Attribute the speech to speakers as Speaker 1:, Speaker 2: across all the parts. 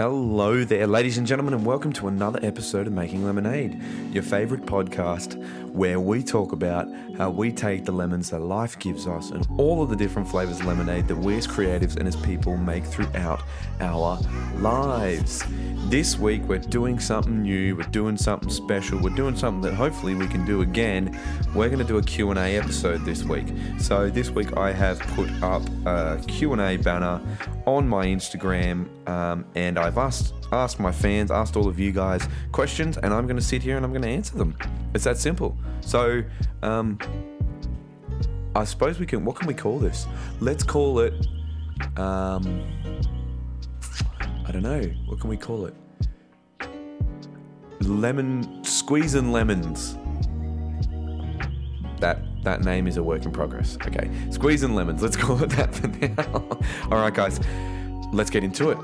Speaker 1: Hello there, ladies and gentlemen, and welcome to another episode of Making Lemonade, your favorite podcast where we talk about how we take the lemons that life gives us and all of the different flavors of lemonade that we as creatives and as people make throughout our lives. This week, we're doing something new, we're doing something special, we're doing something that hopefully we can do again. We're going to do a Q&A episode this week. So this week I have put up a Q&A banner on my Instagram um, and I've asked asked my fans, asked all of you guys questions, and I'm going to sit here and I'm going to answer them. It's that simple. So, um, I suppose we can. What can we call this? Let's call it. Um, I don't know. What can we call it? Lemon squeezing lemons. That that name is a work in progress. Okay, squeezing lemons. Let's call it that for now. All right, guys. Let's get into it.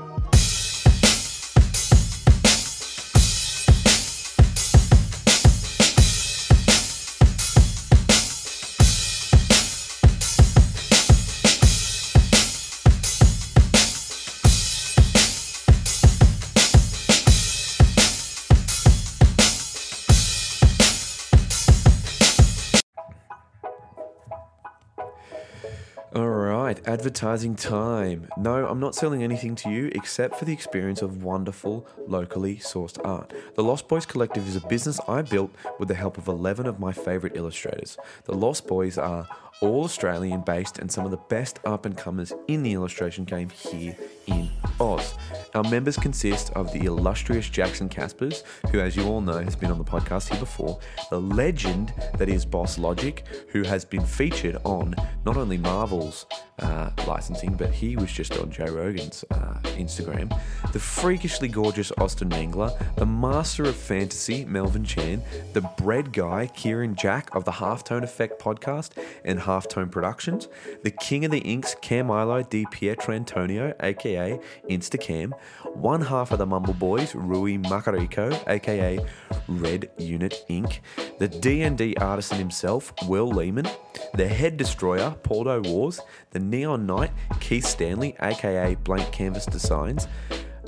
Speaker 1: Advertising time. No, I'm not selling anything to you except for the experience of wonderful, locally sourced art. The Lost Boys Collective is a business I built with the help of 11 of my favorite illustrators. The Lost Boys are all Australian based and some of the best up and comers in the illustration game here in Oz. Our members consist of the illustrious Jackson Caspers, who, as you all know, has been on the podcast here before, the legend that is Boss Logic, who has been featured on not only Marvel's uh, licensing, but he was just on Joe Rogan's uh, Instagram, the freakishly gorgeous Austin Mangler, the master of fantasy, Melvin Chan, the bread guy, Kieran Jack of the Halftone Effect podcast and Halftone Productions, the king of the inks, Camilo Di Pietro Antonio, aka Instacam, one half of the Mumble Boys, Rui Makariko, aka Red Unit Inc., the D&D artisan himself, Will Lehman, the head destroyer, Paul Wars, the Neon Knight, Keith Stanley, aka Blank Canvas Designs,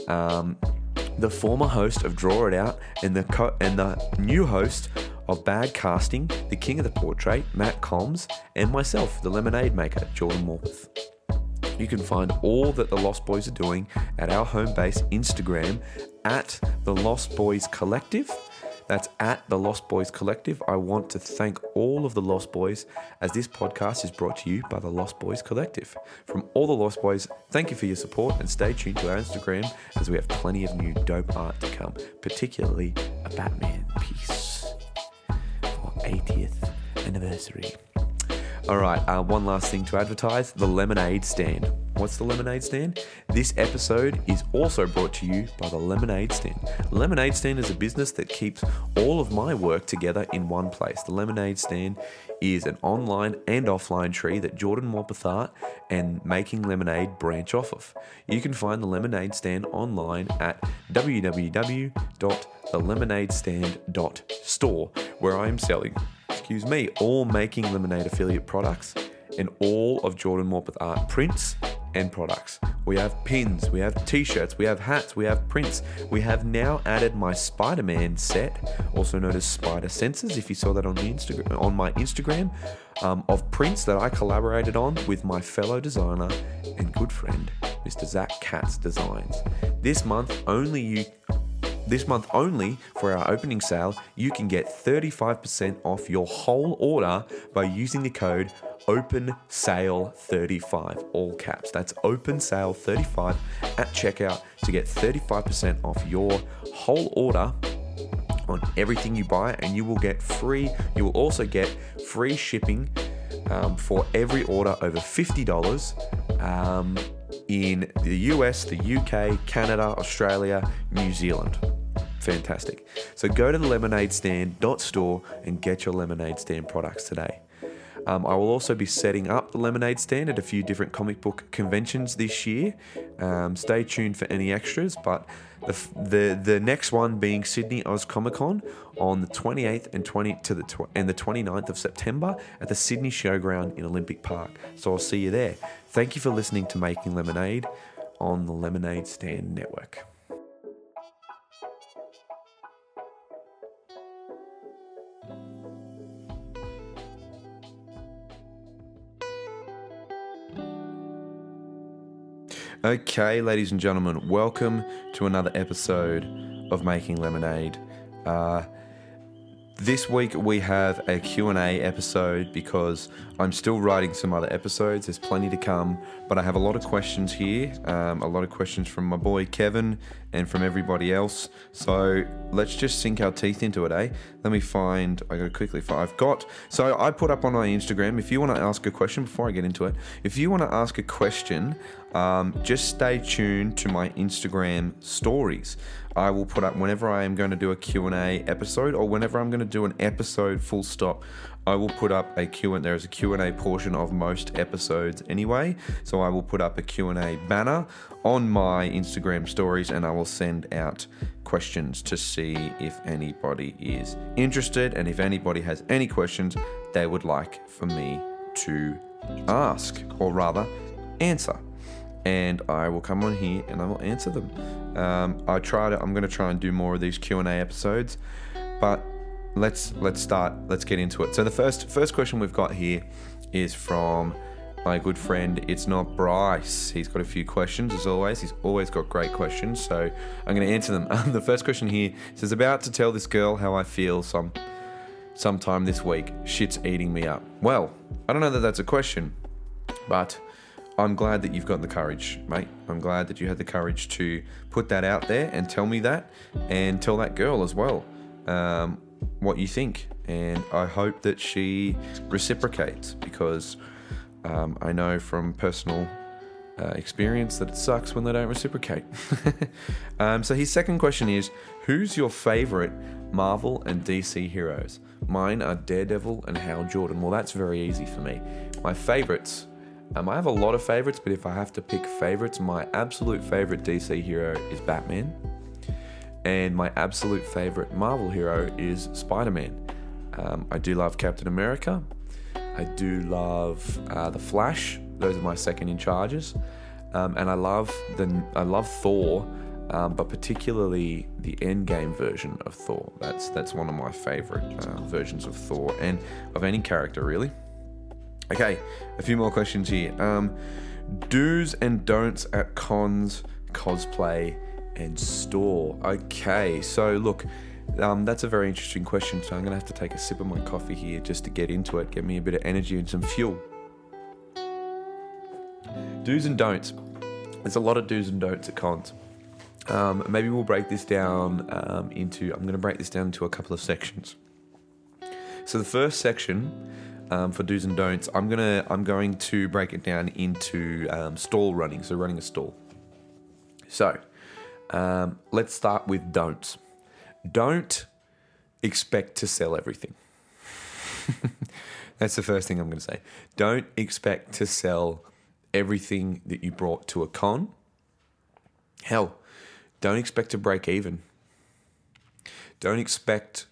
Speaker 1: um, the former host of Draw It Out, and the co- and the new host of Bad Casting, the King of the Portrait, Matt Combs, and myself, the Lemonade Maker, Jordan Morpeth. You can find all that the Lost Boys are doing at our home base Instagram at the Lost Boys Collective. That's at the Lost Boys Collective. I want to thank all of the Lost Boys as this podcast is brought to you by the Lost Boys Collective. From all the Lost Boys, thank you for your support and stay tuned to our Instagram as we have plenty of new dope art to come, particularly a Batman piece 80th anniversary. All right, uh, one last thing to advertise the Lemonade Stand. What's the Lemonade Stand? This episode is also brought to you by the Lemonade Stand. Lemonade Stand is a business that keeps all of my work together in one place. The Lemonade Stand is an online and offline tree that Jordan Morpeth Art and Making Lemonade branch off of. You can find the Lemonade Stand online at www.thelemonadestand.store, where I am selling excuse me, all making lemonade affiliate products and all of Jordan Morpeth art prints and products. We have pins, we have t-shirts, we have hats, we have prints. We have now added my Spider-Man set, also known as Spider Senses. If you saw that on the Instagram, on my Instagram, um, of prints that I collaborated on with my fellow designer and good friend, Mr. Zach Katz Designs. This month, only you this month only for our opening sale, you can get 35% off your whole order by using the code OpenSale35, all caps. That's OpenSale35 at checkout to get 35% off your whole order on everything you buy, and you will get free. You will also get free shipping um, for every order over $50 um, in the US, the UK, Canada, Australia, New Zealand. Fantastic. So go to the lemonade stand.store and get your lemonade stand products today. Um, I will also be setting up the lemonade stand at a few different comic book conventions this year. Um, stay tuned for any extras, but the, the the next one being Sydney Oz Comic Con on the 28th and 20 to the tw- and the 29th of September at the Sydney Showground in Olympic Park. So I'll see you there. Thank you for listening to Making Lemonade on the Lemonade Stand Network. Okay, ladies and gentlemen, welcome to another episode of Making Lemonade. Uh, this week we have a Q&A episode because I'm still writing some other episodes. There's plenty to come, but I have a lot of questions here. Um, a lot of questions from my boy Kevin and from everybody else. So let's just sink our teeth into it, eh? Let me find. I gotta quickly find. I've got. So I put up on my Instagram. If you want to ask a question before I get into it, if you want to ask a question, um, just stay tuned to my Instagram stories. I will put up whenever I am going to do a Q&A episode or whenever I'm going to do an episode full stop. I will put up a Q&A. There is a Q&A portion of most episodes anyway, so I will put up a Q&A banner on my Instagram stories and I will send out questions to see if anybody is interested and if anybody has any questions they would like for me to ask or rather answer and I will come on here and I will answer them. Um, I try to. I'm going to try and do more of these Q and A episodes, but let's let's start. Let's get into it. So the first first question we've got here is from my good friend. It's not Bryce. He's got a few questions as always. He's always got great questions, so I'm going to answer them. the first question here says about to tell this girl how I feel some sometime this week. Shit's eating me up. Well, I don't know that that's a question, but I'm glad that you've got the courage, mate. I'm glad that you had the courage to put that out there and tell me that, and tell that girl as well um, what you think. And I hope that she reciprocates because um, I know from personal uh, experience that it sucks when they don't reciprocate. um, so his second question is Who's your favorite Marvel and DC heroes? Mine are Daredevil and Hal Jordan. Well, that's very easy for me. My favorites um, I have a lot of favorites, but if I have to pick favorites, my absolute favorite DC hero is Batman, and my absolute favorite Marvel hero is Spider Man. Um, I do love Captain America. I do love uh, the Flash. Those are my second in charges, um, and I love the I love Thor, um, but particularly the Endgame version of Thor. That's that's one of my favorite uh, versions of Thor and of any character really. Okay, a few more questions here. Um, do's and don'ts at cons, cosplay, and store. Okay, so look, um, that's a very interesting question. So I'm going to have to take a sip of my coffee here just to get into it, get me a bit of energy and some fuel. Do's and don'ts. There's a lot of do's and don'ts at cons. Um, maybe we'll break this down um, into. I'm going to break this down into a couple of sections. So the first section um, for do's and don'ts, I'm gonna I'm going to break it down into um, stall running. So running a stall. So um, let's start with don'ts. Don't expect to sell everything. That's the first thing I'm going to say. Don't expect to sell everything that you brought to a con. Hell, don't expect to break even. Don't expect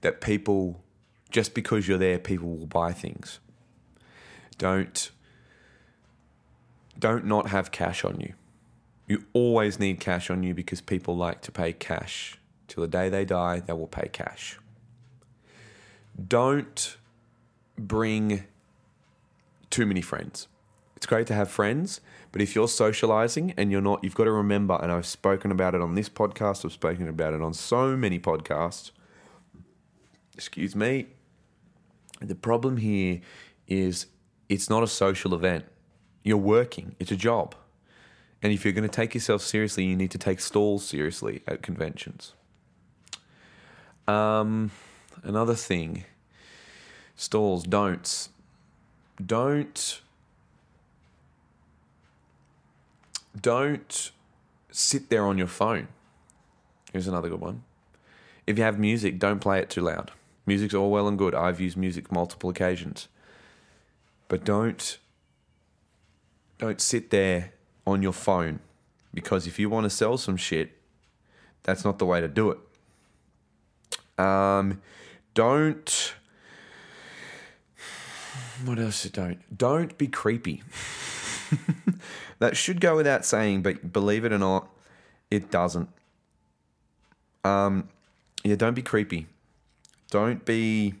Speaker 1: that people just because you're there, people will buy things. Don't don't not have cash on you. You always need cash on you because people like to pay cash. Till the day they die, they will pay cash. Don't bring too many friends. It's great to have friends, but if you're socializing and you're not, you've got to remember, and I've spoken about it on this podcast, I've spoken about it on so many podcasts. Excuse me, the problem here is it's not a social event. You're working, it's a job. And if you're going to take yourself seriously, you need to take stalls seriously at conventions. Um, another thing stalls, don'ts. Don't. Don't sit there on your phone. Here's another good one. If you have music, don't play it too loud. Music's all well and good. I've used music multiple occasions. But don't don't sit there on your phone because if you want to sell some shit, that's not the way to do it. Um, don't. What else? Don't don't be creepy. that should go without saying, but believe it or not, it doesn't. Um, yeah, don't be creepy. Don't be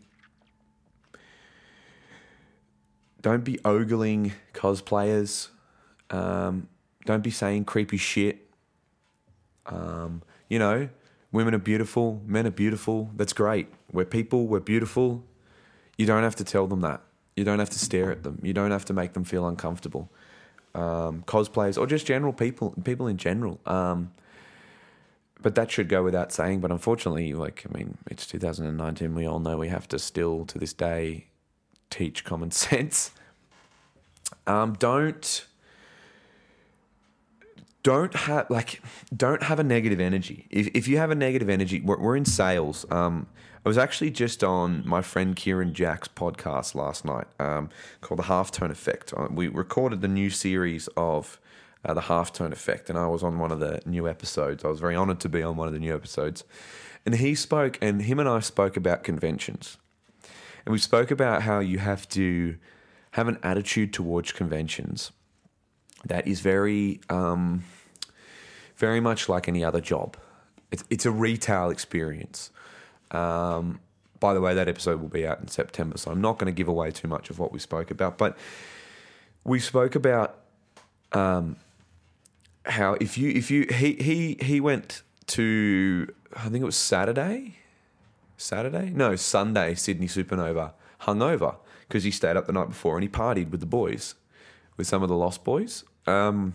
Speaker 1: don't be ogling cosplayers. Um, Don't be saying creepy shit. Um, you know, women are beautiful, men are beautiful. That's great. We're people, we're beautiful. You don't have to tell them that. You don't have to stare at them. You don't have to make them feel uncomfortable. Um, cosplayers or just general people, people in general. Um, but that should go without saying. But unfortunately, like I mean, it's 2019. We all know we have to still, to this day, teach common sense. Um, don't don't have like don't have a negative energy. If if you have a negative energy, we're, we're in sales. Um, I was actually just on my friend Kieran Jack's podcast last night um, called the Halftone Effect. Uh, we recorded the new series of uh, the Halftone Effect, and I was on one of the new episodes. I was very honored to be on one of the new episodes, and he spoke, and him and I spoke about conventions, and we spoke about how you have to have an attitude towards conventions that is very, um, very much like any other job. It's, it's a retail experience. Um, by the way, that episode will be out in September, so I'm not going to give away too much of what we spoke about. But we spoke about um, how if you if you he he he went to I think it was Saturday, Saturday no Sunday Sydney Supanova hungover because he stayed up the night before and he partied with the boys, with some of the Lost Boys. Um,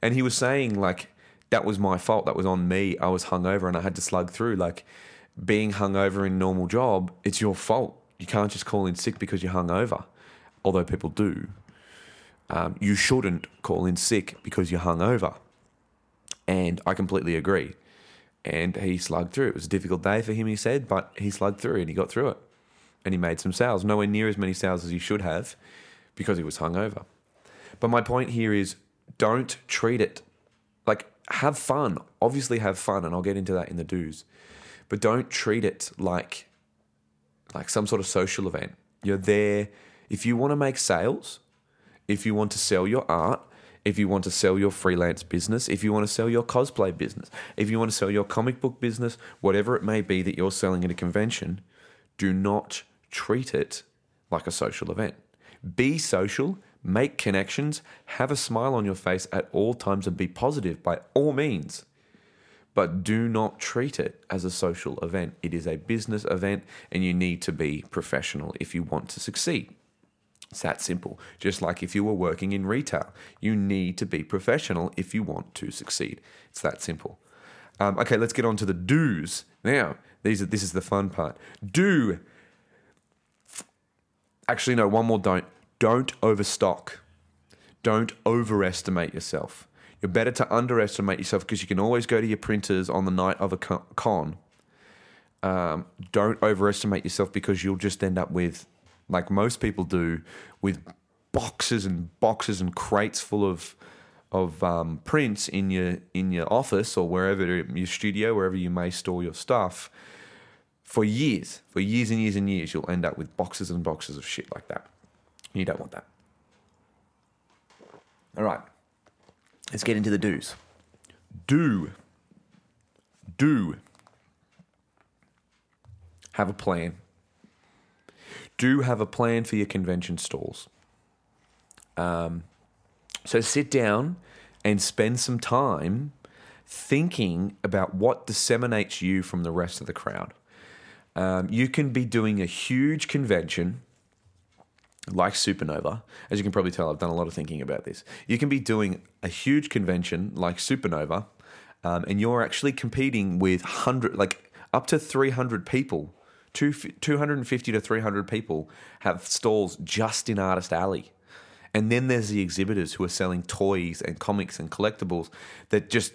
Speaker 1: and he was saying like that was my fault. That was on me. I was hungover and I had to slug through. Like being hungover in normal job, it's your fault. You can't just call in sick because you're hungover, although people do. Um, you shouldn't call in sick because you're hungover. And I completely agree. And he slugged through. It was a difficult day for him, he said, but he slugged through and he got through it. And he made some sales, nowhere near as many sales as he should have because he was hungover. But my point here is don't treat it like have fun. Obviously, have fun, and I'll get into that in the do's. But don't treat it like like some sort of social event. You're there if you want to make sales, if you want to sell your art, if you want to sell your freelance business, if you want to sell your cosplay business, if you want to sell your comic book business, whatever it may be that you're selling at a convention, do not treat it like a social event. Be social, make connections, have a smile on your face at all times, and be positive by all means. But do not treat it as a social event. It is a business event, and you need to be professional if you want to succeed. It's that simple. Just like if you were working in retail, you need to be professional if you want to succeed. It's that simple. Um, okay, let's get on to the do's. Now, these are, this is the fun part. Do. Actually, no, one more don't. Don't overstock. Don't overestimate yourself. You're better to underestimate yourself because you can always go to your printers on the night of a con. Um, don't overestimate yourself because you'll just end up with like most people do, with boxes and boxes and crates full of of um, prints in your in your office or wherever your studio, wherever you may store your stuff, for years, for years and years and years, you'll end up with boxes and boxes of shit like that. You don't want that. All right, let's get into the do's. Do, do have a plan do have a plan for your convention stalls. Um, so sit down and spend some time thinking about what disseminates you from the rest of the crowd. Um, you can be doing a huge convention like Supanova. As you can probably tell, I've done a lot of thinking about this. You can be doing a huge convention like Supanova, um, and you're actually competing with hundred, like up to three hundred people Two, 250 to 300 people have stalls just in Artist Alley. And then there's the exhibitors who are selling toys and comics and collectibles that just,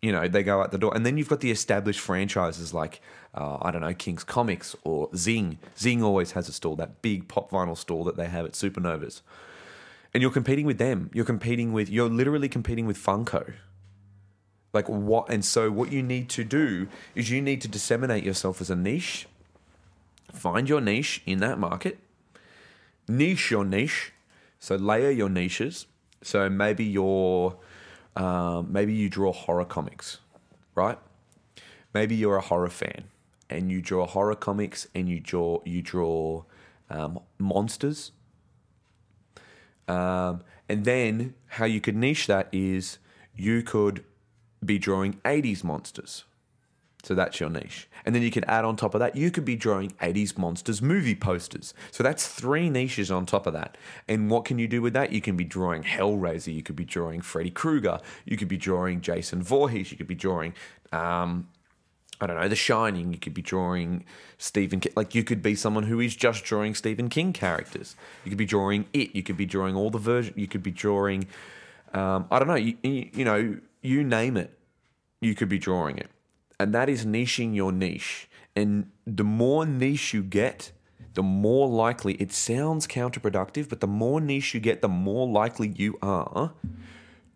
Speaker 1: you know, they go out the door. And then you've got the established franchises like, uh, I don't know, King's Comics or Zing. Zing always has a stall, that big pop vinyl stall that they have at Supanovas. And you're competing with them. You're competing with, you're literally competing with Funko. Like what? And so what you need to do is you need to disseminate yourself as a niche Find your niche in that market. Niche your niche. So layer your niches. So maybe you're, um, maybe you draw horror comics, right? Maybe you're a horror fan and you draw horror comics and you draw you draw um, monsters. Um, And then how you could niche that is you could be drawing 80s monsters. So that's your niche. And then you could add on top of that, you could be drawing 80s monsters movie posters. So that's three niches on top of that. And what can you do with that? You can be drawing Hellraiser, you could be drawing Freddy Krueger, you could be drawing Jason Voorhees, you could be drawing, um, I don't know, The Shining, you could be drawing Stephen King. Like you could be someone who is just drawing Stephen King characters. You could be drawing It, you could be drawing all the version, you could be drawing, um, I don't know, you, you know, you name it, you could be drawing it and that is niching your niche. And the more niche you get, the more likely it sounds counterproductive, but the more niche you get, the more likely you are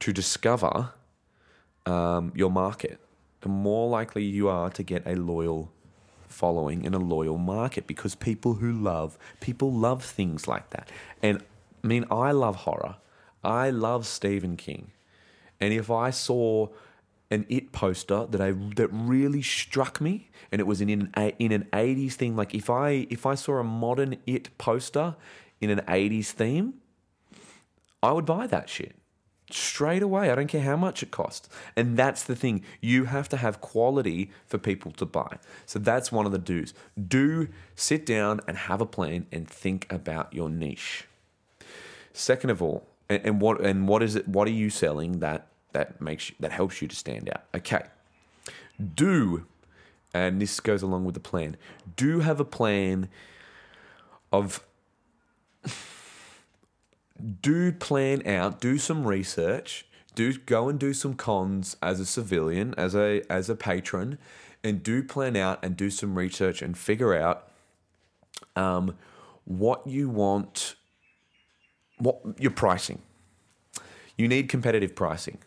Speaker 1: to discover um, your market. The more likely you are to get a loyal following and a loyal market because people who love, people love things like that. And I mean, I love horror. I love Stephen King. And if I saw an It poster that I that really struck me, and it was in an in an '80s theme. Like if I if I saw a modern It poster in an '80s theme, I would buy that shit straight away. I don't care how much it costs. And that's the thing. You have to have quality for people to buy. So that's one of the do's. Do sit down and have a plan and think about your niche. Second of all, and, and what and what is it? What are you selling that that makes you, that helps you to stand out. Okay. Do and this goes along with the plan. Do have a plan of do plan out, do some research, do go and do some cons as a civilian, as a as a patron, and do plan out and do some research and figure out um, what you want, what your pricing. You need competitive pricing.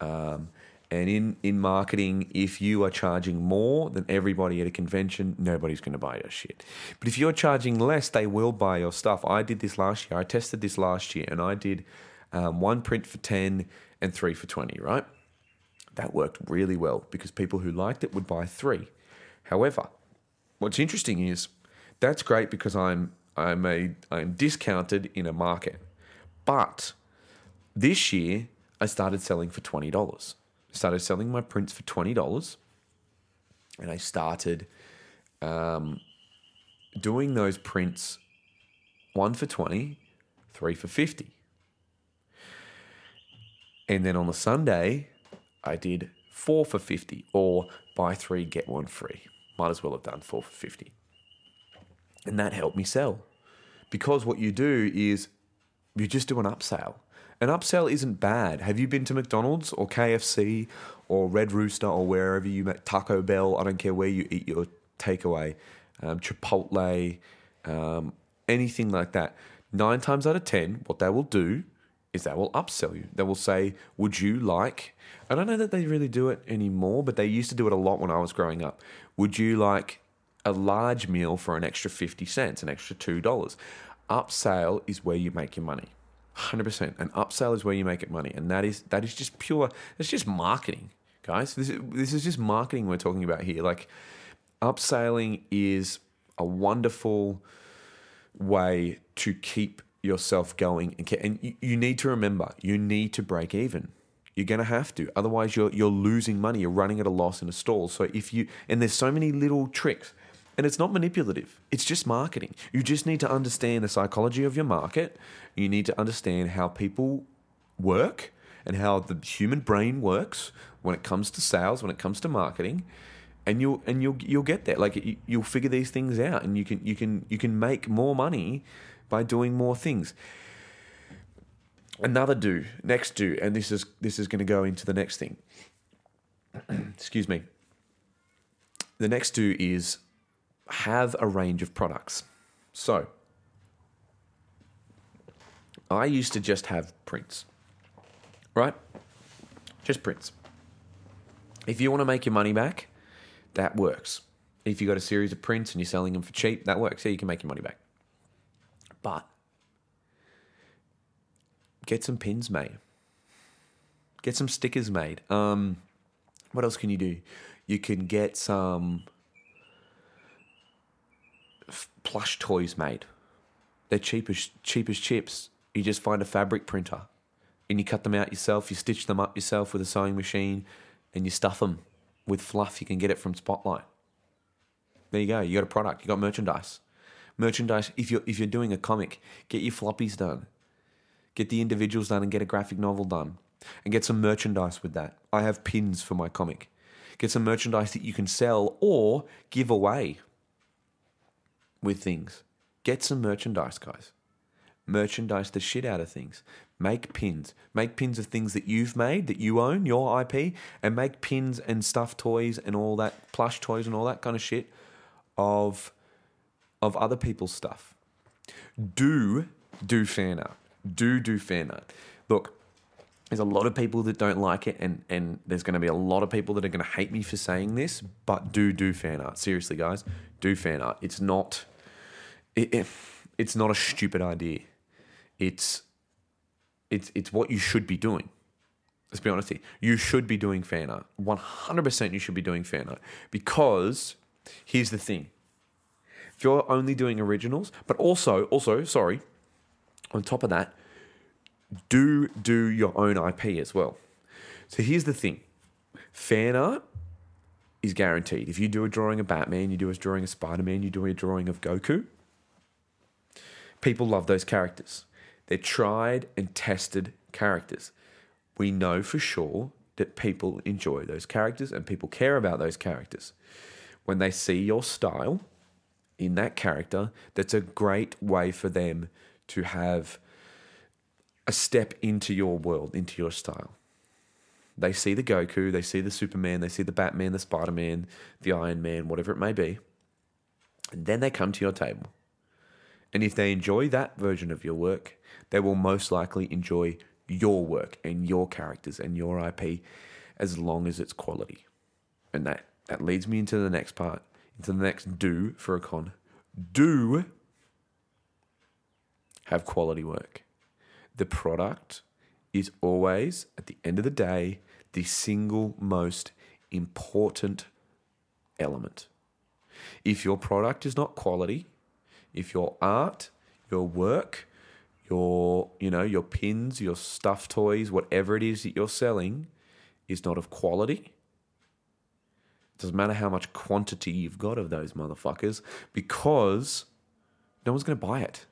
Speaker 1: Um, and in, in marketing, if you are charging more than everybody at a convention, nobody's going to buy your shit. But if you're charging less, they will buy your stuff. I did this last year. I tested this last year and I did um, one print for 10 and three for 20, right? That worked really well because people who liked it would buy three. However, what's interesting is that's great because I'm I'm a I'm discounted in a market. But this year I started selling for $20. started selling my prints for $20 and I started um, doing those prints one for 20, three for 50. And then on the Sunday, I did four for 50 or buy three, get one free. Might as well have done four for 50. And that helped me sell because what you do is you just do an upsell. An upsell isn't bad. Have you been to McDonald's or KFC or Red Rooster or wherever you make Taco Bell? I don't care where you eat your takeaway, um, Chipotle, um, anything like that. Nine times out of ten, what they will do is they will upsell you. They will say, "Would you like?" I don't know that they really do it anymore, but they used to do it a lot when I was growing up. Would you like a large meal for an extra fifty cents, an extra two dollars? Upsell is where you make your money. 100%. An upsell is where you make it money. And that is that is just pure it's just marketing, guys. This is, this is just marketing we're talking about here. Like upselling is a wonderful way to keep yourself going and, and you, you need to remember, you need to break even. You're going to have to. Otherwise you're you're losing money. You're running at a loss in a stall. So if you and there's so many little tricks and it's not manipulative, it's just marketing. You just need to understand the psychology of your market. You need to understand how people work and how the human brain works when it comes to sales, when it comes to marketing. And you'll and you'll you'll get there. Like you'll figure these things out, and you can you can you can make more money by doing more things. Another do, next do, and this is this is going to go into the next thing. Excuse me. The next do is have a range of products. So, I used to just have prints, right? Just prints. If you want to make your money back, that works. If you've got a series of prints and you're selling them for cheap, that works. Yeah, you can make your money back. But get some pins made, get some stickers made. Um, what else can you do? You can get some plush toys made. They're cheap as cheap as chips. You just find a fabric printer and you cut them out yourself, you stitch them up yourself with a sewing machine, and you stuff them with fluff. You can get it from Spotlight. There you go. You got a product. You got merchandise. Merchandise. If you're if you're doing a comic, get your floppies done. Get the individuals done and get a graphic novel done. And get some merchandise with that. I have pins for my comic. Get some merchandise that you can sell or give away with things. Get some merchandise, guys. Merchandise the shit out of things. Make pins. Make pins of things that you've made, that you own, your IP, and make pins and stuffed toys and all that, plush toys and all that kind of shit of, of other people's stuff. Do do fan art. Do do fan art. Look, there's a lot of people that don't like it, and, and there's going to be a lot of people that are going to hate me for saying this, but do do fan art. Seriously, guys, do fan art. It's not, it, it, it's not a stupid idea. It's, it's, it's what you should be doing. Let's be honest here. You should be doing fan art. 100% you should be doing fan art. Because here's the thing. If you're only doing originals, but also, also, sorry, on top of that, do do your own IP as well. So here's the thing fan art is guaranteed. If you do a drawing of Batman, you do a drawing of Spider Man, you do a drawing of Goku, people love those characters. They're tried and tested characters. We know for sure that people enjoy those characters and people care about those characters. When they see your style in that character, that's a great way for them to have a step into your world, into your style. They see the Goku, they see the Superman, they see the Batman, the Spider Man, the Iron Man, whatever it may be. And then they come to your table. And if they enjoy that version of your work, they will most likely enjoy your work and your characters and your IP as long as it's quality. And that, that leads me into the next part, into the next do for a con. Do have quality work the product is always, at the end of the day, the single most important element. If your product is not quality, if your art, your work, your you know your pins, your stuffed toys, whatever it is that you're selling, is not of quality. It Doesn't matter how much quantity you've got of those motherfuckers, because no one's going to buy it.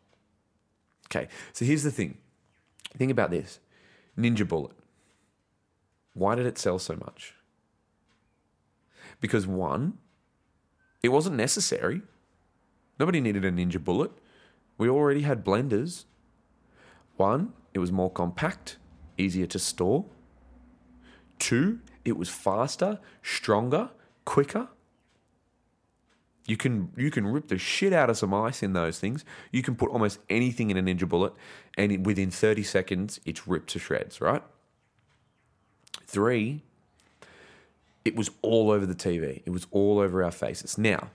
Speaker 1: Okay, so here's the thing Think about this Ninja Bullet. Why did it sell so much? Because one, it wasn't necessary. Nobody needed a Ninja Bullet. We already had blenders. One, it was more compact, easier to store. Two, it was faster, stronger, quicker. You can you can rip the shit out of some ice in those things. You can put almost anything in a Ninja Bullet, and within 30 seconds, it's ripped to shreds, right? Three, it was all over the TV. It was all over our faces. Now,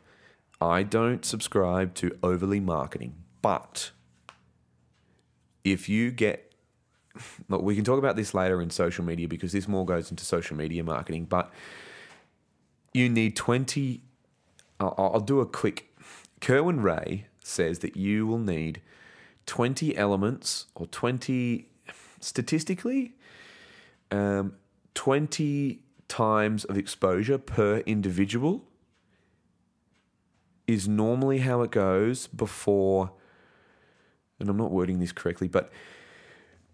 Speaker 1: I don't subscribe to overly marketing, but if you get look, we can talk about this later in social media because this more goes into social media marketing, but you need 20 I'll, I'll do a quick. Kerwin Rae says that you will need 20 elements or 20, statistically, um, 20 times of exposure per individual is normally how it goes before, and I'm not wording this correctly, but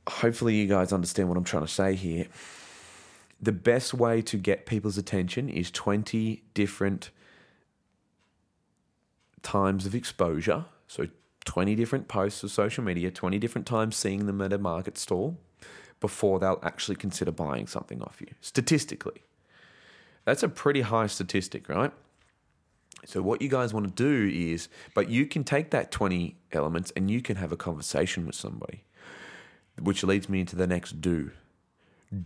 Speaker 1: hopefully you guys understand what I'm trying to say here. The best way to get people's attention is 20 different times of exposure. So 20 different posts of social media, 20 different times seeing them at a market stall before they'll actually consider buying something off you. Statistically, that's a pretty high statistic, right? So, what you guys want to do is, but you can take that 20 elements and you can have a conversation with somebody, which leads me into the next do.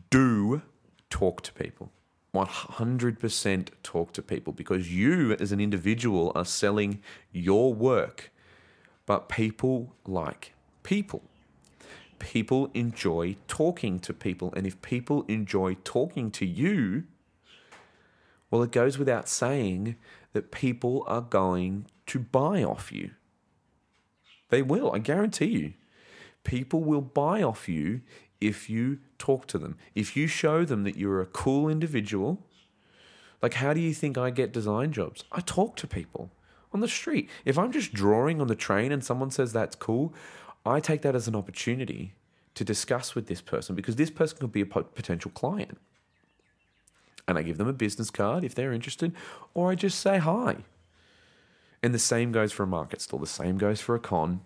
Speaker 1: Do talk to people. 100% talk to people because you, as an individual, are selling your work. But people like people. People enjoy talking to people. And if people enjoy talking to you, well, it goes without saying that people are going to buy off you. They will, I guarantee you. People will buy off you if you talk to them, if you show them that you're a cool individual. Like, how do you think I get design jobs? I talk to people on the street. If I'm just drawing on the train and someone says that's cool, I take that as an opportunity to discuss with this person because this person could be a potential client. And I give them a business card if they're interested, or I just say hi. And the same goes for a market stall, the same goes for a con.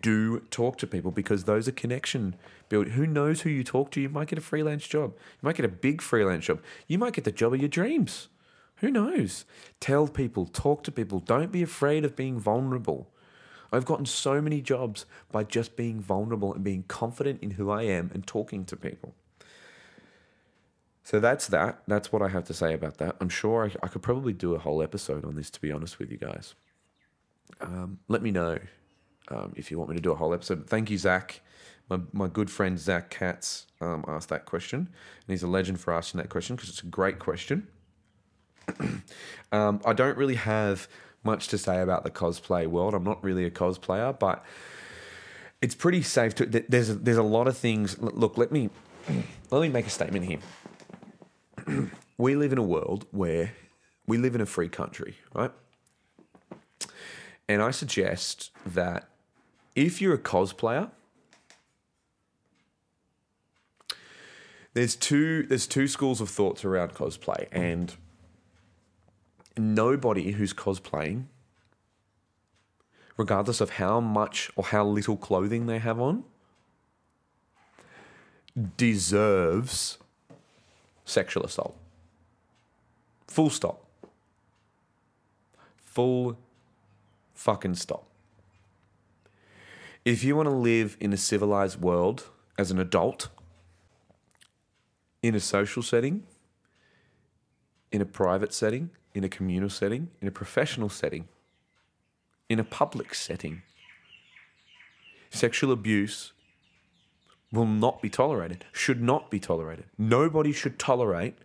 Speaker 1: Do talk to people because those are connection build. Who knows who you talk to? You might get a freelance job. You might get a big freelance job. You might get the job of your dreams. Who knows? Tell people, talk to people. Don't be afraid of being vulnerable. I've gotten so many jobs by just being vulnerable and being confident in who I am and talking to people. So that's that. That's what I have to say about that. I'm sure I, I could probably do a whole episode on this, to be honest with you guys. Um, let me know um, if you want me to do a whole episode. Thank you, Zach. My, my good friend Zach Katz um, asked that question, and he's a legend for asking that question because it's a great question. um, I don't really have much to say about the cosplay world. I'm not really a cosplayer, but it's pretty safe to. There's a, there's a lot of things. Look, let me let me make a statement here. we live in a world where we live in a free country, right? And I suggest that if you're a cosplayer, there's two there's two schools of thoughts around cosplay, and nobody who's cosplaying, regardless of how much or how little clothing they have on, deserves sexual assault. Full stop. Full fucking stop. If you want to live in a civilized world as an adult, in a social setting, in a private setting, in a communal setting, in a professional setting, in a public setting. Sexual abuse will not be tolerated, should not be tolerated. Nobody should tolerate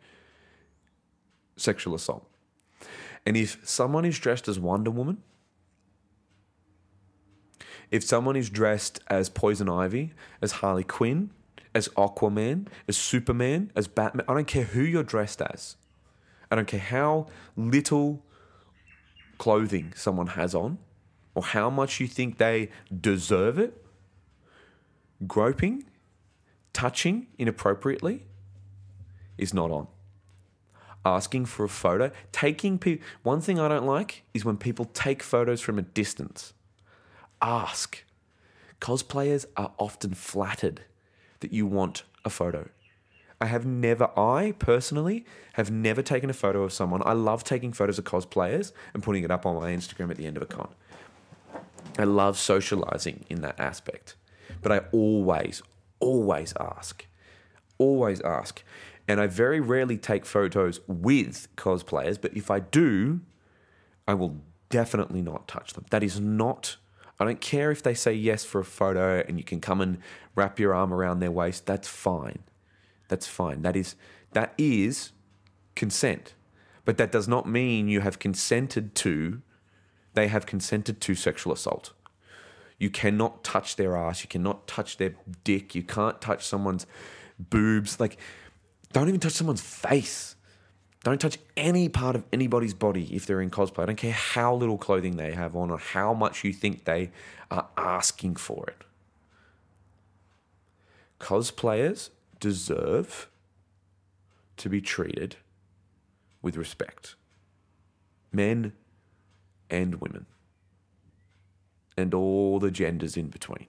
Speaker 1: sexual assault. And if someone is dressed as Wonder Woman, if someone is dressed as Poison Ivy, as Harley Quinn, as Aquaman, as Superman, as Batman, I don't care who you're dressed as. I don't care how little clothing someone has on or how much you think they deserve it. Groping, touching inappropriately is not on. Asking for a photo, taking people. One thing I don't like is when people take photos from a distance. Ask. Cosplayers are often flattered that you want a photo. I have never, I personally have never taken a photo of someone. I love taking photos of cosplayers and putting it up on my Instagram at the end of a con. I love socializing in that aspect. But I always, always ask. Always ask. And I very rarely take photos with cosplayers, but if I do, I will definitely not touch them. That is not, I don't care if they say yes for a photo and you can come and wrap your arm around their waist, that's fine. That's fine. That is that is consent. But that does not mean you have consented to they have consented to sexual assault. You cannot touch their ass, you cannot touch their dick, you can't touch someone's boobs. Like don't even touch someone's face. Don't touch any part of anybody's body if they're in cosplay. I don't care how little clothing they have on or how much you think they are asking for it. Cosplayers deserve to be treated with respect. Men and women. And all the genders in between.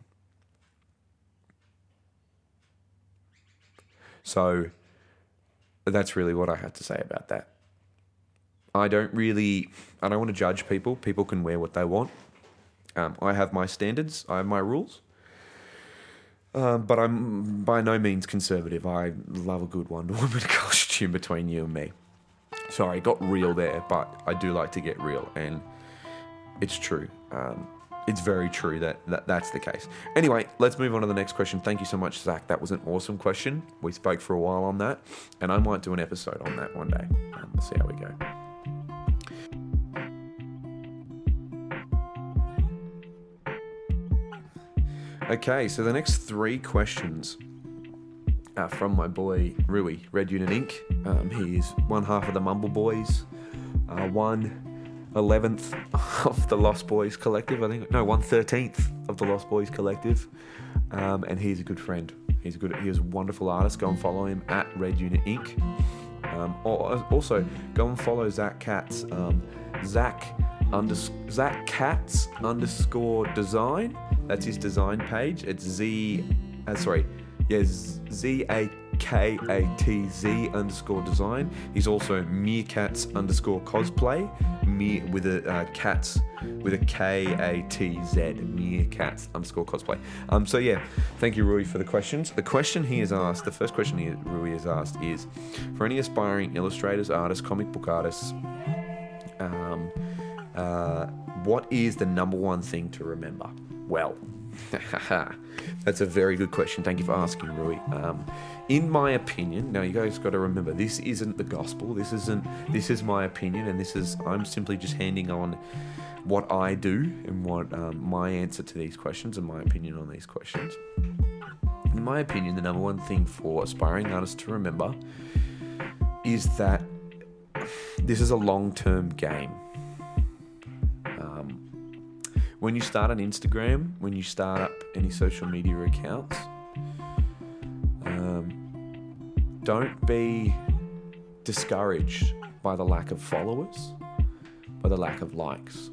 Speaker 1: So that's really what I had to say about that. I don't really, I don't want to judge people. People can wear what they want. Um, I have my standards, I have my rules. Um, but I'm by no means conservative. I love a good Wonder Woman costume between you and me. Sorry, got real there, but I do like to get real, and it's true. Um, it's very true that, that that's the case. Anyway, let's move on to the next question. Thank you so much, Zach. That was an awesome question. We spoke for a while on that, and I might do an episode on that one day. Um, we'll see how we go. Okay, so the next three questions are from my boy Rui, Red Unit Inc. Um, he's one half of the Mumble Boys, uh, one eleventh of the Lost Boys Collective. I think no, one thirteenth of the Lost Boys Collective, um, and he's a good friend. He's a good. He is a wonderful artist. Go and follow him at Red Unit Inc. Um, also, go and follow Zach Katz. Um, Zach unders- Zach Katz underscore design. That's his design page. It's Z. Uh, sorry, yes, Z A K A T Z underscore design. He's also Meerkats underscore cosplay. Me with a uh, cats with a K A T Z. Meerkats underscore cosplay. Um. So yeah, thank you, Rui, for the questions. The question he has asked, the first question he, Rui has asked is, for any aspiring illustrators, artists, comic book artists, um, uh, what is the number one thing to remember? Well. That's a very good question. Thank you for asking, Rui. Um, in my opinion, now you guys got to remember this isn't the gospel. This isn't. This is my opinion, and this is. I'm simply just handing on what I do and what um, my answer to these questions and my opinion on these questions. In my opinion, the number one thing for aspiring artists to remember is that this is a long-term game when you start an Instagram, when you start up any social media accounts, um, don't be discouraged by the lack of followers, by the lack of likes.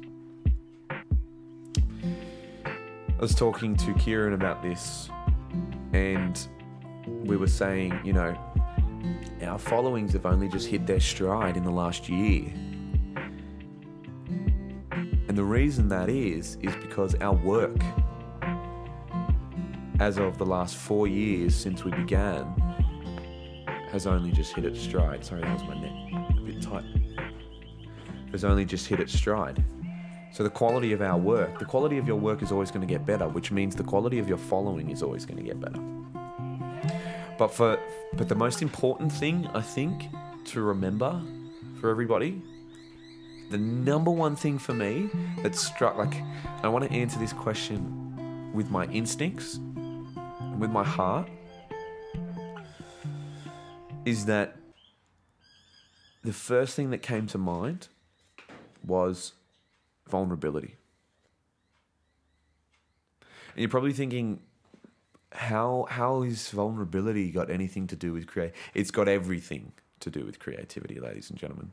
Speaker 1: I was talking to Kieran about this, and we were saying, you know, our followings have only just hit their stride in the last year. And the reason that is, is because our work, as of the last four years since we began, has only just hit its stride. Sorry, that was my neck a bit tight. Has only just hit its stride. So the quality of our work, the quality of your work is always going to get better, which means the quality of your following is always going to get better. But for but the most important thing I think to remember for everybody the number one thing for me that struck like I want to answer this question with my instincts, with my heart, is that the first thing that came to mind was vulnerability. And you're probably thinking, how how is vulnerability got anything to do with create? It's got everything to do with creativity, ladies and gentlemen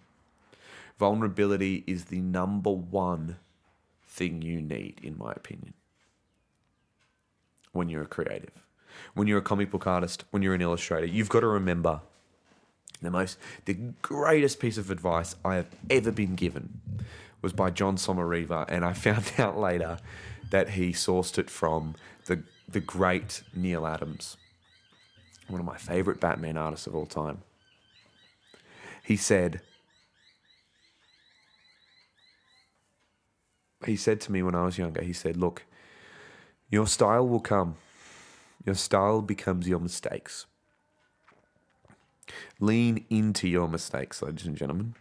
Speaker 1: vulnerability is the number one thing you need, in my opinion, when you're a creative. When you're a comic book artist, when you're an illustrator, you've got to remember the most, the greatest piece of advice I have ever been given was by Jon Sommariva, and I found out later that he sourced it from the the great Neal Adams, one of my favorite Batman artists of all time. He said, he said to me when I was younger, he said, Look, your style will come. Your style becomes your mistakes. Lean into your mistakes, ladies and gentlemen.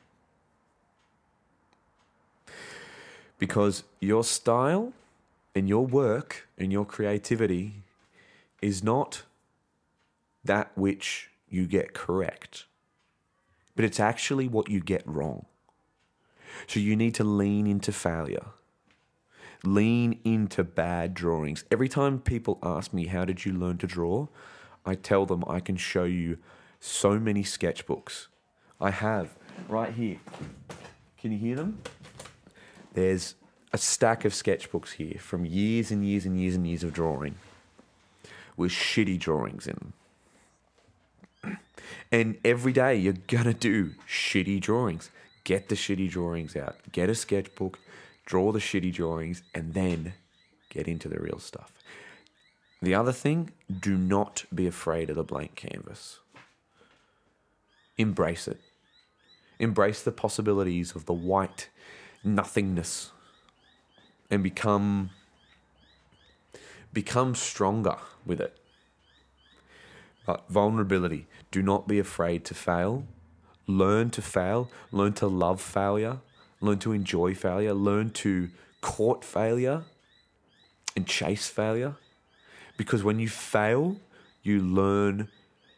Speaker 1: Because your style and your work and your creativity is not that which you get correct, but it's actually what you get wrong. So you need to lean into failure lean into bad drawings. Every time people ask me, How did you learn to draw? I tell them I can show you so many sketchbooks. I have right here. Can you hear them? There's a stack of sketchbooks here from years and years and years and years of drawing with shitty drawings in them. And every day you're gonna do shitty drawings. Get the shitty drawings out. Get a sketchbook, draw the shitty drawings, and then get into the real stuff. The other thing, do not be afraid of the blank canvas. Embrace it. Embrace the possibilities of the white nothingness and become become stronger with it. But vulnerability, do not be afraid to fail. Learn to fail, learn to love failure learn to enjoy failure, learn to court failure and chase failure. Because when you fail, you learn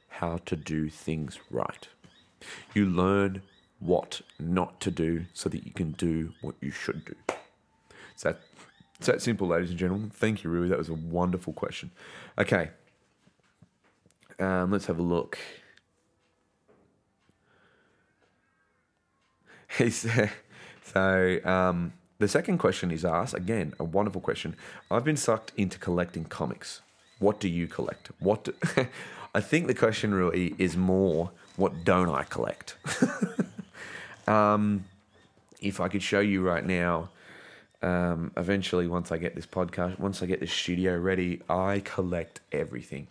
Speaker 1: how to do things right. You learn what not to do so that you can do what you should do. It's that, it's that simple, ladies and gentlemen. Thank you, Rui. That was a wonderful question. Okay. Um, let's have a look. so um, the second question is asked again, a wonderful question. I've been sucked into collecting comics. What do you collect? What do, I think the question really is more, what don't I collect? um, if I could show you right now, um, eventually, once I get this podcast, once I get this studio ready, I collect everything.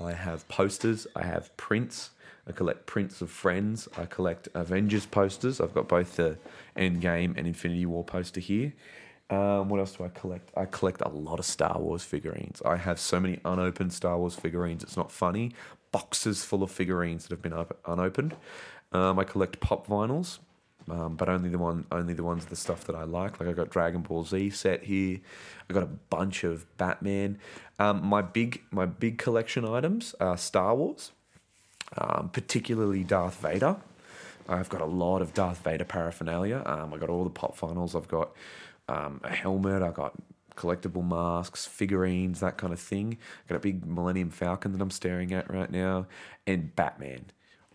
Speaker 1: I have posters, I have prints, I collect prints of friends, I collect Avengers posters. I've got both the Endgame and Infinity War poster here. Um, what else do I collect? I collect a lot of Star Wars figurines. I have so many unopened Star Wars figurines. It's not funny. Boxes full of figurines that have been unopened. Um, I collect pop vinyls, um, but only the one, only the ones, the stuff that I like. Like I got Dragon Ball Z set here. I got a bunch of Batman. Um, my big, my big collection items are Star Wars, um, particularly Darth Vader. I've got a lot of Darth Vader paraphernalia. Um, I got all the pop vinyls. I've got um, a helmet. I got collectible masks, figurines, that kind of thing. I got a big Millennium Falcon that I'm staring at right now, and Batman.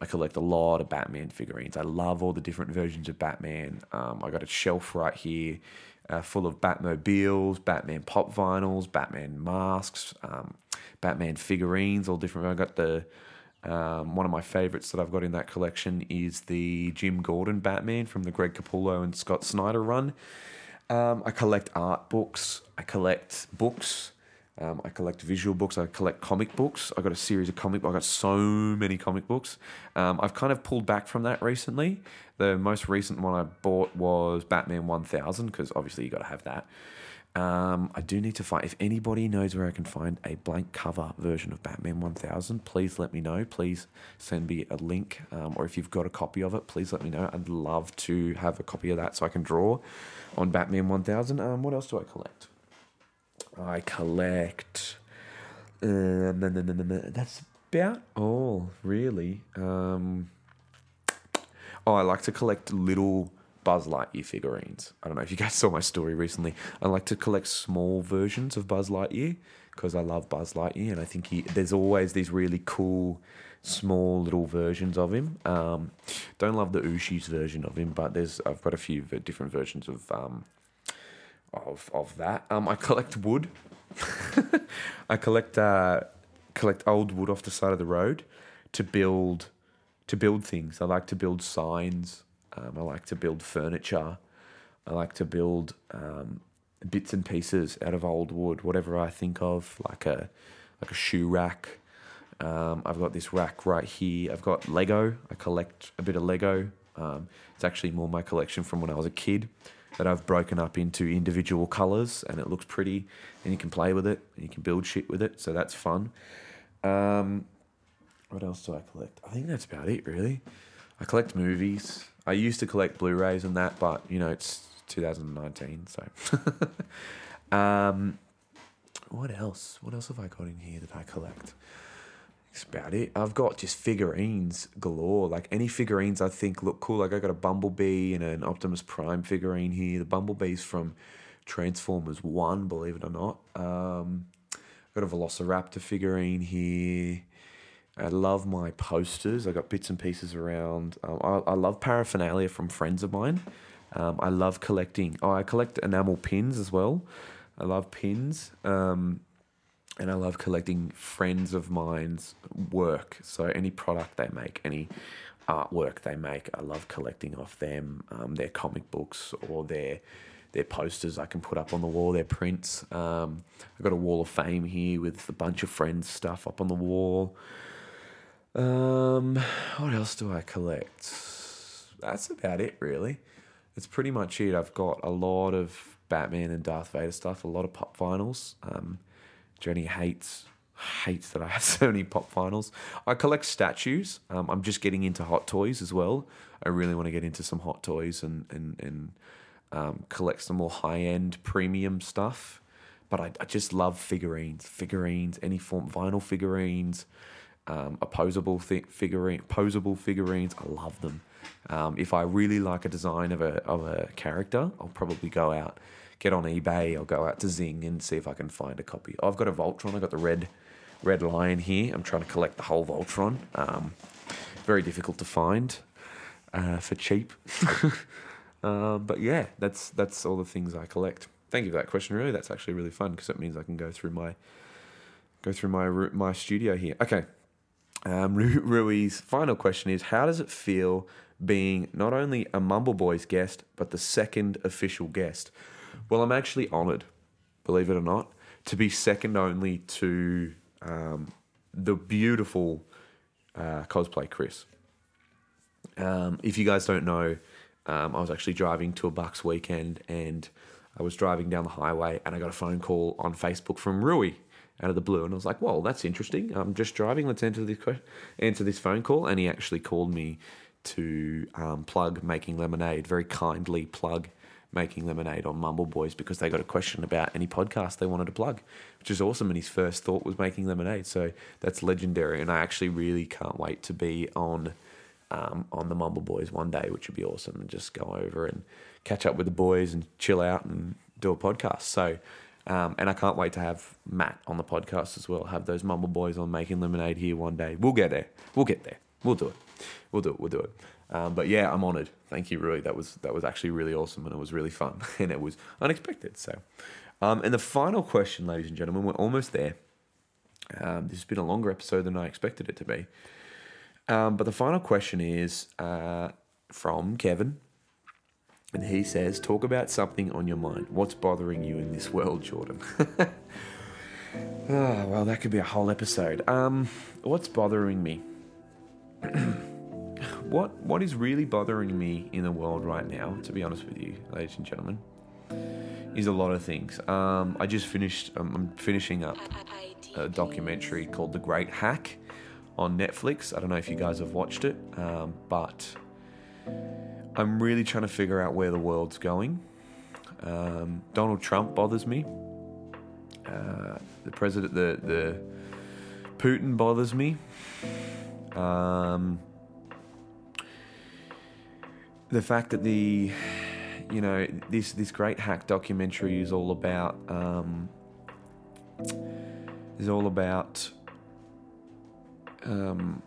Speaker 1: I collect a lot of Batman figurines. I love all the different versions of Batman. Um, I got a shelf right here uh, full of Batmobiles, Batman pop vinyls, Batman masks, um, Batman figurines, all different. I got the um, one of my favorites that I've got in that collection is the Jim Gordon Batman from the Greg Capullo and Scott Snyder run. Um, I collect art books. I collect books. Um, I collect visual books. I collect comic books. I got a series of comic. books, I got so many comic books. Um, I've kind of pulled back from that recently. The most recent one I bought was Batman One Thousand because obviously you got to have that. Um, I do need to find if anybody knows where I can find a blank cover version of Batman One Thousand. Please let me know. Please send me a link, um, or if you've got a copy of it, please let me know. I'd love to have a copy of that so I can draw on Batman One Thousand. Um, what else do I collect? I collect. Uh, that's about all, really. Um, oh, I like to collect little Buzz Lightyear figurines. I don't know if you guys saw my story recently. I like to collect small versions of Buzz Lightyear because I love Buzz Lightyear, and I think he, there's always these really cool small little versions of him. Um, don't love the Ooshies version of him, but there's I've got a few different versions of um, of of that. Um, I collect wood. I collect uh, collect old wood off the side of the road to build to build things. I like to build signs. Um, I like to build furniture. I like to build um, bits and pieces out of old wood, whatever I think of, like a like a shoe rack. Um, I've got this rack right here. I've got Lego. I collect a bit of Lego. Um, it's actually more my collection from when I was a kid that I've broken up into individual colors and it looks pretty and you can play with it and you can build shit with it. So that's fun. Um, what else do I collect? I think that's about it, really. I collect movies. I used to collect Blu rays and that, but you know, it's 2019. So, um, what else? What else have I got in here that I collect? That's about it. I've got just figurines galore. Like any figurines I think look cool. Like I got a Bumblebee and an Optimus Prime figurine here. The Bumblebee's from Transformers One, believe it or not. Um, got a Velociraptor figurine here. I love my posters. I got bits and pieces around. Um, I, I love paraphernalia from friends of mine. Um, I love collecting. Oh, I collect enamel pins as well. I love pins. Um, and I love collecting friends of mine's work. So any product they make, any artwork they make, I love collecting off them. Um, their comic books or their their posters I can put up on the wall, their prints. Um, I've got a wall of fame here with a bunch of friends' stuff up on the wall. Um, what else do I collect? That's about it, really. It's pretty much it. I've got a lot of Batman and Darth Vader stuff, a lot of pop vinyls. Um, Jenny hates hates that I have so many pop vinyls. I collect statues. Um, I'm just getting into hot toys as well. I really want to get into some hot toys and and and um, collect some more high end premium stuff. But I, I just love figurines, figurines, any form, vinyl figurines. Um, opposable th- figurine, posable figurines. I love them. Um, if I really like a design of a of a character, I'll probably go out, get on eBay, I'll go out to Zing and see if I can find a copy. I've got a Voltron. I've got the red red lion here. I'm trying to collect the whole Voltron. Um, very difficult to find uh, for cheap. uh, but yeah, that's that's all the things I collect. Thank you for that question. Really, that's actually really fun because it means I can go through my go through my my studio here. Okay. Um, Rui's final question is: How does it feel being not only a Mumble Boys guest but the second official guest? Well, I'm actually honoured, believe it or not, to be second only to um, the beautiful uh, cosplay Chris. Um, if you guys don't know, um, I was actually driving to a Bucks weekend and I was driving down the highway and I got a phone call on Facebook from Rui out of the blue, and I was like, "Well, that's interesting. I'm just driving. Let's enter this answer this phone call." And he actually called me to um, plug making lemonade. Very kindly plug making lemonade on Mumble Boys because they got a question about any podcast they wanted to plug, which is awesome. And his first thought was making lemonade, so that's legendary. And I actually really can't wait to be on. Um, on the Mumble Boys one day, which would be awesome, and just go over and catch up with the boys and chill out and do a podcast. So um, and I can't wait to have Matt on the podcast as well. Have those Mumble Boys on making lemonade here one day. We'll get there. We'll get there. We'll do it. We'll do it. We'll do it. Um, but yeah, I'm honoured. Thank you, Rui. That was that was actually really awesome, and it was really fun, and it was unexpected. So, um, and the final question, ladies and gentlemen, we're almost there. Um, this has been a longer episode than I expected it to be. Um, but the final question is uh, from Kevin. And he says, Talk about something on your mind. What's bothering you in this world, Jordan? oh, well, that could be a whole episode. Um, what's bothering me? what What is really bothering me in the world right now, to be honest with you, ladies and gentlemen, is a lot of things. Um, I just finished, um, I'm finishing up a documentary called The Great Hack on Netflix. I don't know if you guys have watched it, um, but I'm really trying to figure out where the world's going. Um, Donald Trump bothers me. Uh, the president, the the Putin bothers me. Um, the fact that the you know this this great hack documentary is all about um, is all about um,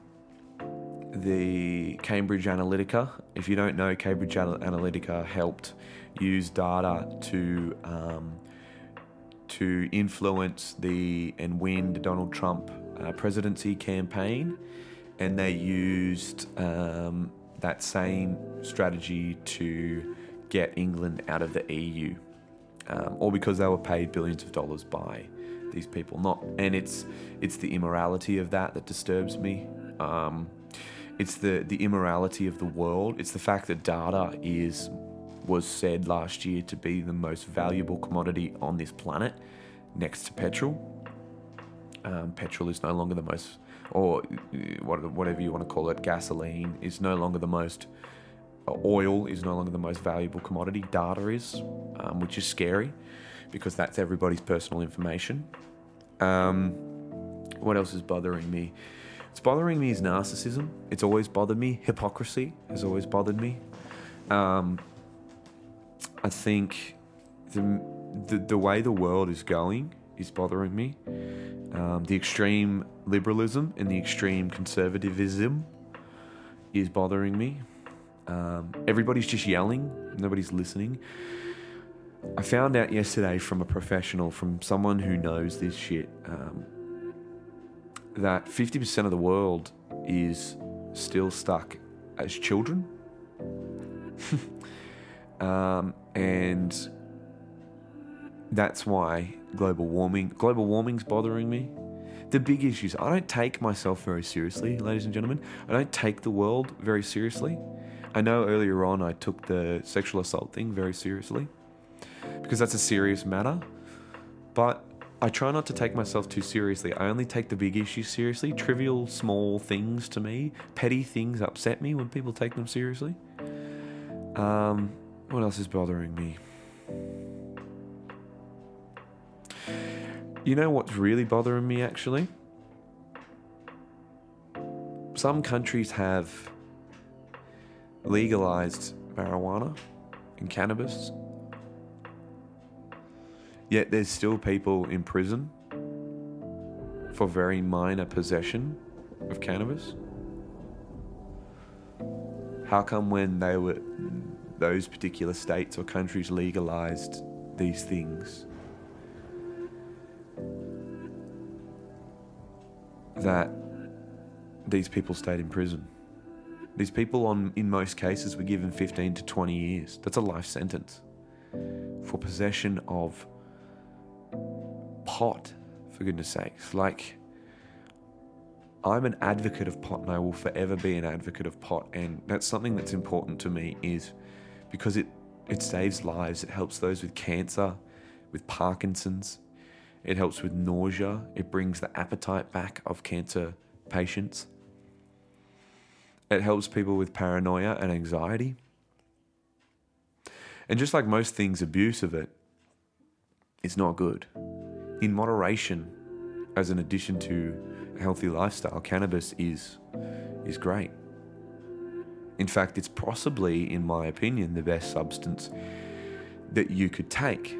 Speaker 1: the Cambridge Analytica. If you don't know, Cambridge Analytica helped use data to um, to influence the and win the Donald Trump uh, presidency campaign, and they used um, that same strategy to get England out of the EU, um, all because they were paid billions of dollars by these people. Not, and it's it's the immorality of that that disturbs me. Um, it's the, the immorality of the world. It's the fact that data is was said last year to be the most valuable commodity on this planet, next to petrol. Um, petrol is no longer the most, or whatever you want to call it, gasoline is no longer the most. Uh, oil is no longer the most valuable commodity. Data is, um, which is scary, because that's everybody's personal information. Um, what else is bothering me? It's bothering me is narcissism. It's always bothered me. Hypocrisy has always bothered me. Um, I think the, the, the way the world is going is bothering me. Um, the extreme liberalism and the extreme conservatism is bothering me. Um, everybody's just yelling, nobody's listening. I found out yesterday from a professional, from someone who knows this shit, um, that 50% of the world is still stuck as children. um, and that's why global warming global warming's bothering me. The big issues i don't take myself very seriously ladies and gentlemen. I don't take the world very seriously. I know earlier on i took the sexual assault thing very seriously because that's a serious matter. But I try not to take myself too seriously. I only take the big issues seriously. Trivial, small things to me, petty things upset me when people take them seriously. Um, what else is bothering me? You know what's really bothering me actually? some countries have legalized marijuana and cannabis, yet there's still people in prison for very minor possession of cannabis. How come when they were those particular states or countries legalized these things that these people stayed in prison? These people, on in most cases, were given 15 to 20 years. That's a life sentence for possession of pot, for goodness sakes. Like, I'm an advocate of pot and I will forever be an advocate of pot. And that's something that's important to me is because it, it saves lives. It helps those with cancer, with Parkinson's. It helps with nausea. It brings the appetite back of cancer patients. It helps people with paranoia and anxiety. And just like most things, abuse of it is not good. In moderation, as an addition to a healthy lifestyle, cannabis is is great. In fact, it's possibly, in my opinion, the best substance that you could take.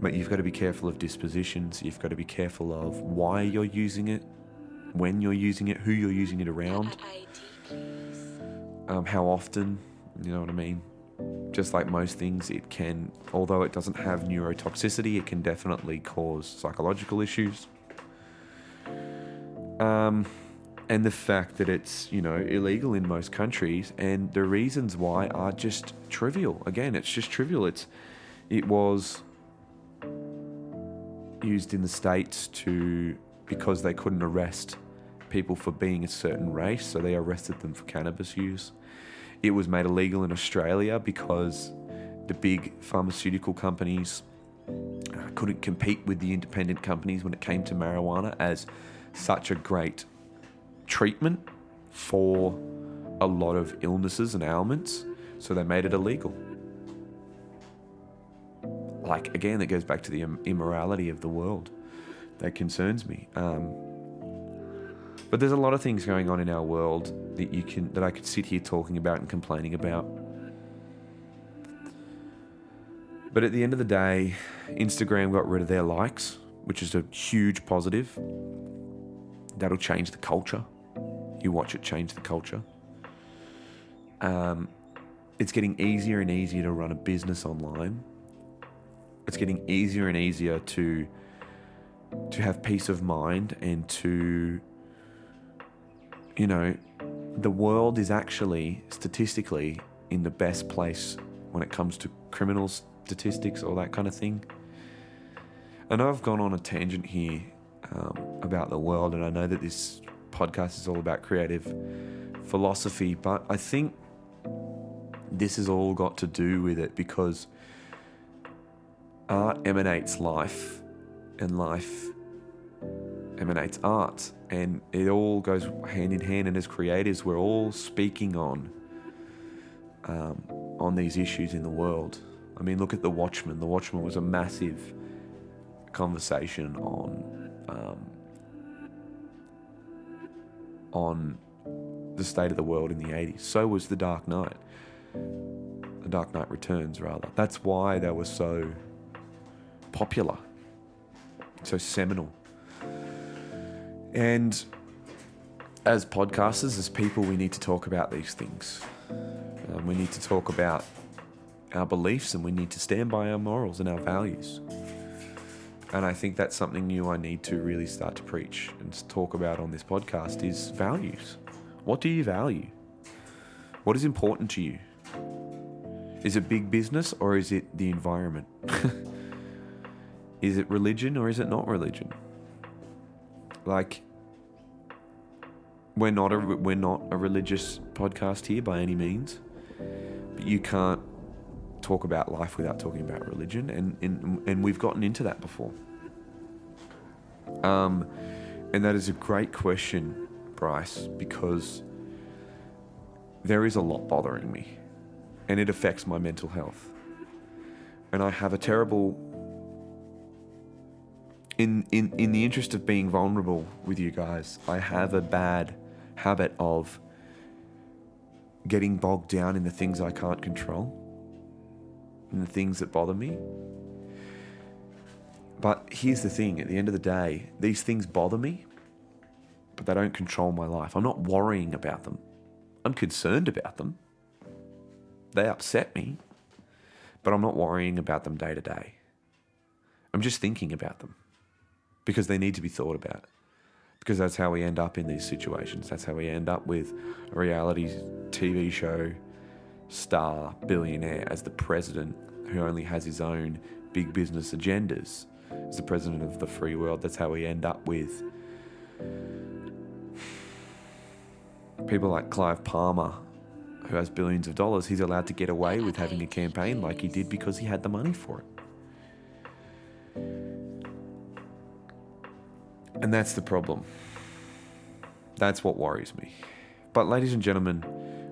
Speaker 1: But you've got to be careful of dispositions. You've got to be careful of why you're using it, when you're using it, who you're using it around um, how often, you know what I mean? Just like most things, it can, although it doesn't have neurotoxicity, it can definitely cause psychological issues. Um, and the fact that it's, you know, illegal in most countries, and the reasons why are just trivial. Again, it's just trivial. It's, it was used in the states to because they couldn't arrest people for being a certain race, so they arrested them for cannabis use. It was made illegal in Australia because the big pharmaceutical companies uh, couldn't compete with the independent companies when it came to marijuana as such a great treatment for a lot of illnesses and ailments, so they made it illegal. Like, again, it goes back to the immorality of the world that concerns me. Um, but there's a lot of things going on in our world that you can that I could sit here talking about and complaining about. But at the end of the day, Instagram got rid of their likes, which is a huge positive. That'll change the culture. You watch it change the culture. Um, it's getting easier and easier to run a business online. It's getting easier and easier to to have peace of mind and to you know, the world is actually statistically in the best place when it comes to criminal statistics or that kind of thing. I know I've gone on a tangent here um, about the world, and I know that this podcast is all about creative philosophy, but I think this has all got to do with it because art emanates life, and life emanates art, and it all goes hand in hand. And as creators, we're all speaking on um, on these issues in the world. I mean, look at The Watchmen. The Watchmen was a massive conversation on um, on the state of the world in the 80s. So was The Dark Knight. The Dark Knight Returns, rather. That's why they were so popular, so seminal. And as podcasters, as people, we need to talk about these things. Um, we need to talk about our beliefs and we need to stand by our morals and our values. And I think that's something new I need to really start to preach and talk about on this podcast is values. What do you value? What is important to you? Is it big business or is it the environment? is it religion or is it not religion? Like, we're not a we're not a religious podcast here by any means, but you can't talk about life without talking about religion, and and, and we've gotten into that before. Um, and that is a great question, Bryce, because there is a lot bothering me, and it affects my mental health, and I have a terrible in, in, in the interest of being vulnerable with you guys, I have a bad habit of getting bogged down in the things I can't control in the things that bother me. But here's the thing at the end of the day, these things bother me, but they don't control my life. I'm not worrying about them, I'm concerned about them. They upset me, but I'm not worrying about them day to day. I'm just thinking about them because they need to be thought about. Because that's how we end up in these situations. That's how we end up with a reality TV show star billionaire as the president who only has his own big business agendas as the president of the free world. That's how we end up with people like Clive Palmer, who has billions of dollars. He's allowed to get away with having a campaign like he did because he had the money for it. And that's the problem. That's what worries me. But, ladies and gentlemen,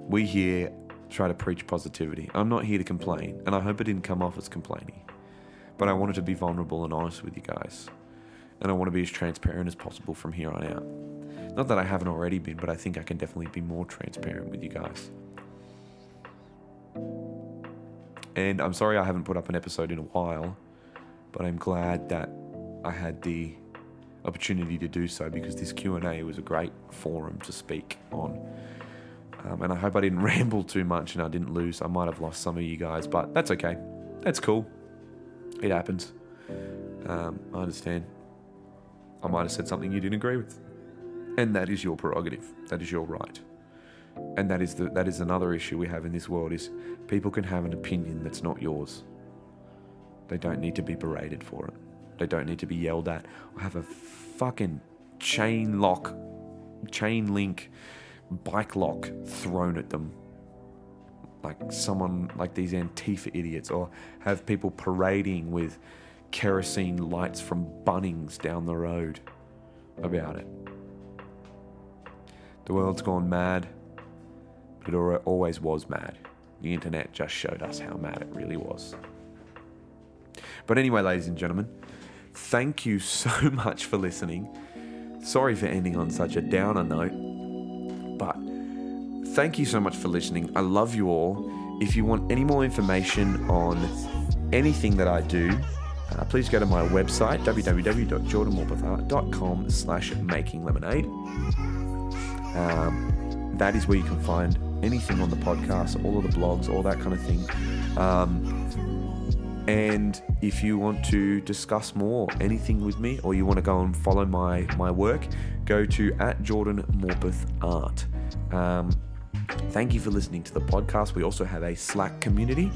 Speaker 1: we here try to preach positivity. I'm not here to complain, and I hope it didn't come off as complaining. But I wanted to be vulnerable and honest with you guys. And I want to be as transparent as possible from here on out. Not that I haven't already been, but I think I can definitely be more transparent with you guys. And I'm sorry I haven't put up an episode in a while, but I'm glad that I had the opportunity to do so because this Q&A was a great forum to speak on. Um, and I hope I didn't ramble too much and I didn't lose. I might have lost some of you guys, but that's okay. That's cool. It happens. Um, I understand. I might have said something you didn't agree with. And that is your prerogative. That is your right. And that is the that is another issue we have in this world is people can have an opinion that's not yours. They don't need to be berated for it. They don't need to be yelled at or have a fucking chain lock, chain link, bike lock thrown at them. Like someone, like these Antifa idiots, or have people parading with kerosene lights from Bunnings down the road about it. The world's gone mad, but it always was mad. The internet just showed us how mad it really was. But anyway, ladies and gentlemen, thank you so much for listening. Sorry for ending on such a downer note, but thank you so much for listening. I love you all. If you want any more information on anything that I do, uh, please go to my website www.jordanmorpethart.com slash making lemonade. Um, that is where you can find anything on the podcast, all of the blogs, all that kind of thing. Um, and if you want to discuss more anything with me, or you want to go and follow my my work, go to at Jordan Morpeth Art. Um, Thank you for listening to the podcast. We also have a Slack community.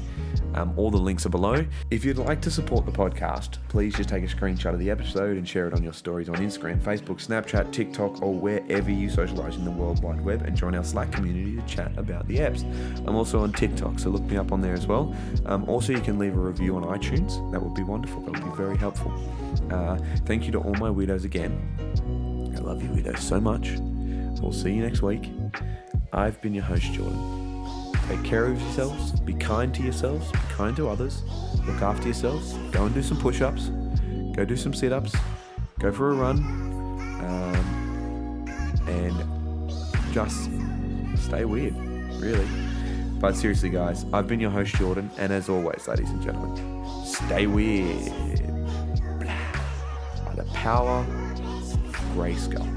Speaker 1: Um, all the links are below. If you'd like to support the podcast, please just take a screenshot of the episode and share it on your stories on Instagram, Facebook, Snapchat, TikTok, or wherever you socialize in the World Wide Web and join our Slack community to chat about the apps. I'm also on TikTok, so look me up on there as well. Um, also, you can leave a review on iTunes. That would be wonderful. That would be very helpful. Uh, thank you to all my weirdos again. I love you, weirdos, so much. We'll see you next week. I've been your host, Jordan. Take care of yourselves, be kind to yourselves, be kind to others, look after yourselves, go and do some push ups, go do some sit ups, go for a run, um, and just stay weird, really. But seriously, guys, I've been your host, Jordan, and as always, ladies and gentlemen, stay weird. By the power of Grayskull.